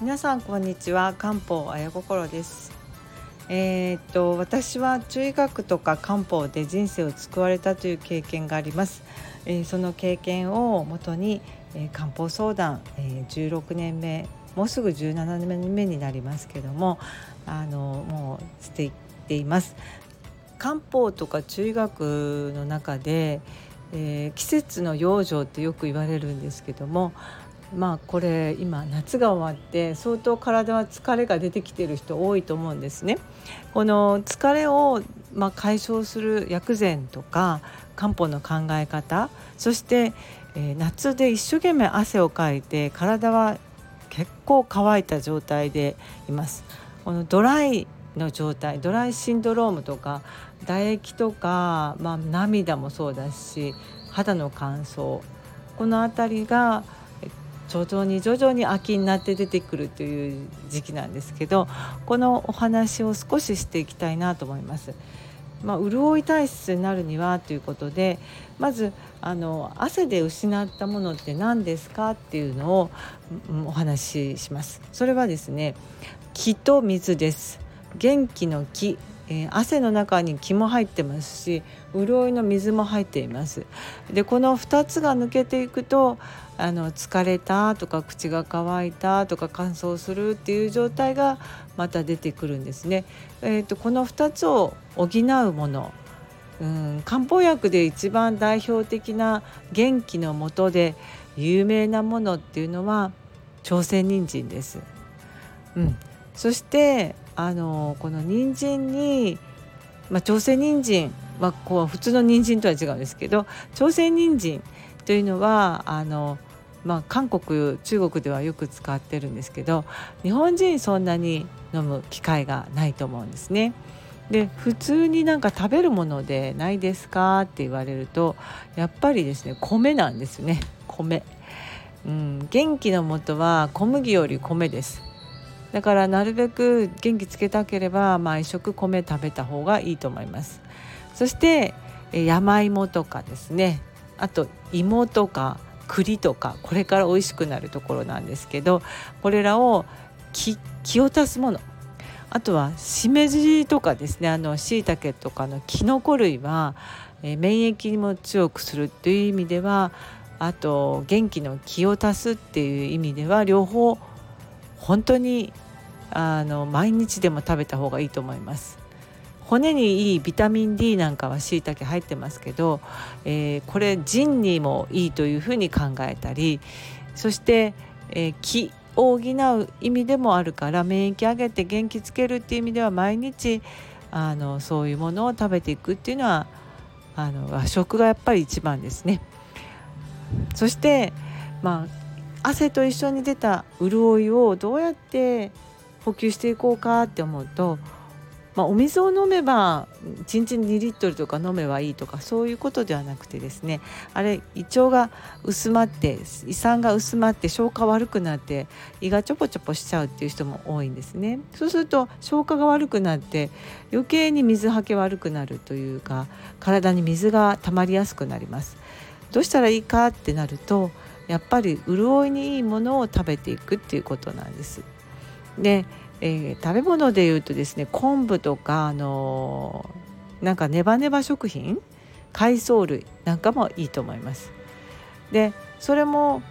皆さんこんにちは。漢方あや心です。えー、っと私は中医学とか漢方で人生を救われたという経験があります、えー、その経験をもとに、えー、漢方相談、え16年目もうすぐ17年目になりますけどもあのもうしていっています。漢方とか中医学の中で、え季節の養生ってよく言われるんですけどもまあこれ今夏が終わって相当体は疲れが出てきてる人多いと思うんですね。この疲れをまあ解消する薬膳とか漢方の考え方そして、えー、夏で一生懸命汗をかいて体は結構乾いた状態でいます。このドライの状態ドライシンドロームとか唾液とか、まあ、涙もそうだし肌の乾燥この辺りが徐々に徐々に秋になって出てくるという時期なんですけどこのお話を少ししていきたいなと思います。まあ、潤い体質になるにはということでまずあの汗で失ったものって何ですかっていうのをお話しします。それはですね気と水です元気の気えー、汗の中に気も入ってますし潤いの水も入っていますでこの2つが抜けていくとあの疲れたとか口が乾いたとか乾燥するっていう状態がまた出てくるんですね。えーと、この2つを補うものうん漢方薬で一番代表的な元気のもとで有名なものっていうのは朝鮮人参です。うん、そしてあのこの人参に、まあ、朝鮮人参はこう普通の人参とは違うんですけど朝鮮人参というのはあのまあ、韓国中国ではよく使ってるんですけど日本人そんなに飲む機会がないと思うんですね。で普通になんか食べるものでないですかって言われるとやっぱりですね米なんですね。米、うん、元気のもとは小麦より米です。だからなるべく元気つけたければ毎食米食べた方がいいと思います。そして山芋とかですね。あと芋とか栗とかこれから美味しくなるところなんですけどこれらを気を足すもの。あとはしめじとかですね。あのしいたけとかのきのこ類は、え、免疫にも強くするという意味ではあと元気の気を足すっていう意味では両方本当にあの毎日でも食べた方がいいと思います。骨にいいビタミン D なんかはしいたけ入ってますけど、えー、これ腎にもいいというふうに考えたりそして、えー、気を補う意味でもあるから免疫上げて元気つけるっていう意味では毎日あのそういうものを食べていくっていうのはあの和食がやっぱり一番ですね。そしてまあ汗と一緒に出た潤いをどうやって補給していこうかって思うとまあ、お水を飲めば1日2リットルとか飲めばいいとかそういうことではなくてですねあれ胃腸が薄まって胃酸が薄まって消化悪くなって胃がちょぽちょぽしちゃうっていう人も多いんですね。そうすると消化が悪くなって余計に水はけ悪くなるというか体に水が溜まりやすくなります。どうしたらいいかってなるとやっぱり潤いにいいものを食べていくっていうことなんです。でえー、食べ物でいうとですね昆布とかあのー、なんかネバネバ食品海藻類なんかもいいと思います。でそれも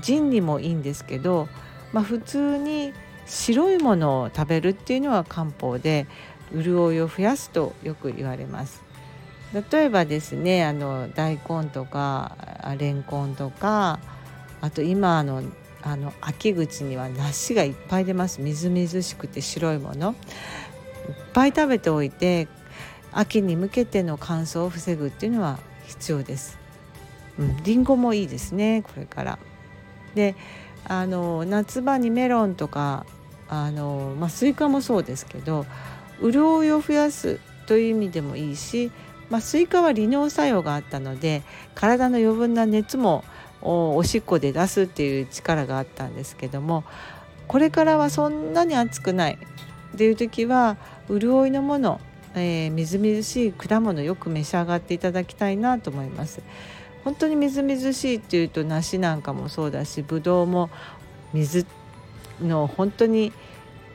腎にもいいんですけど、まあ、普通に白いものを食べるっていうのは漢方で潤いを増やすとよく言われます。例えばですねあの大根とかレンコンとかあと今あのあの秋口には梨がいっぱい出ますみずみずしくて白いものいっぱい食べておいて秋に向けての乾燥を防ぐっていうのは必要です。うん、リンゴもいいですねこれから。であの夏場にメロンとかあの、まあ、スイカもそうですけど潤いを増やすという意味でもいいし、まあ、スイカは利尿作用があったので体の余分な熱もおしっこで出すっていう力があったんですけどもこれからはそんなに暑くないっていう時は潤いのもの、えー、みずみずしい果物よく召し上がっていただきたいなと思います。本当にみずみずしいっていうと梨なんかもそうだしぶどうも水の本当に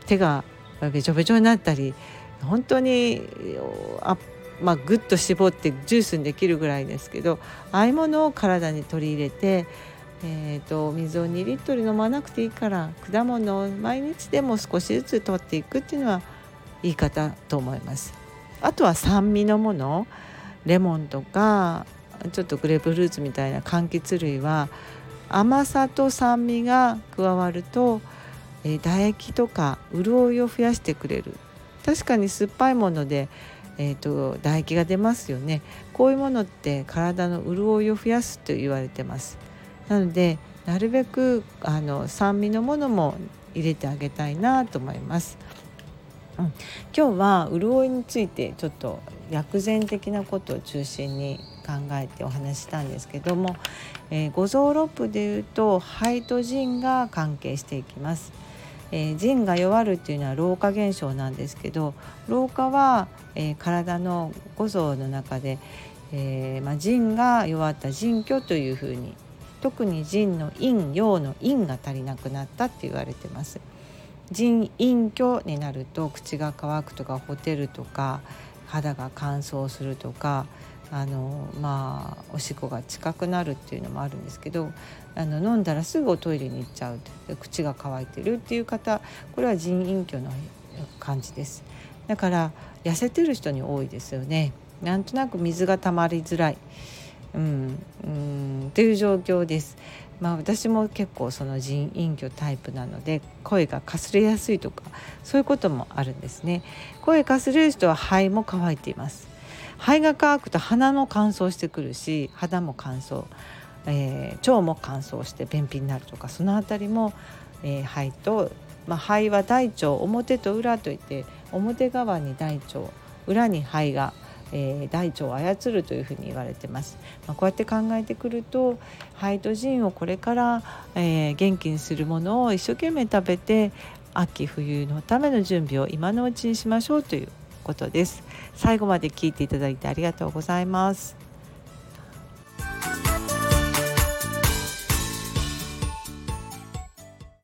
手がべちょべちょになったり本当にあまあ、ぐっと絞ってジュースにできるぐらいですけどああいうものを体に取り入れて、えーと、水を2リットル飲まなくていいから果物を毎日でも少しずつ取っていくっていうのはいい方と思います。あとは酸味のものレモンとかちょっとグレープフルーツみたいな柑橘類は甘さと酸味が加わると、えー、唾液とか潤いを増やしてくれる確かに酸っぱいもので、えーと、唾液が出ますよねこういうものって体の潤いを増やすと言われてますなのでなるべくあの酸味のものも入れてあげたいなと思います。うん、今日は潤いについてちょっと薬膳的なことを中心に考えてお話したんですけども、え、五臓六腑でいうと肺と腎が関係していきます。えー、腎が弱るっていうのは老化現象なんですけど老化は、えー、体の五臓の中で、えーまあ、腎が弱った腎虚というふうに特に腎の陰陽の陰が足りなくなったって言われてます。腎陰虚になると口が乾くとかほてるとか肌が乾燥するとかあのまあおしっこが近くなるっていうのもあるんですけどあの飲んだらすぐおトイレに行っちゃう口が乾いてるっていう方これは腎陰虚の感じです。だから痩せてる人に多いですよね。なんとなく水が溜まりづらい。うんうんっていう状況です。まあ私も結構その腎陰虚タイプなので声がかすれやすいとかそういうこともあるんですね。声かすれる人は肺も乾いています。肺が乾くと鼻も乾燥してくるし肌も乾燥、えー、腸も乾燥して便秘になるとかその辺りも、えー、肺と、まあ、肺は大腸表と裏といって表側に大腸裏に肺が、えー、大腸を操るというふうに言われてます。まあ、こうやって考えてくると肺と腎をこれから、えー、元気にするものを一生懸命食べて秋冬のための準備を今のうちにしましょうということです。最後まで聞いていただいてありがとうございます。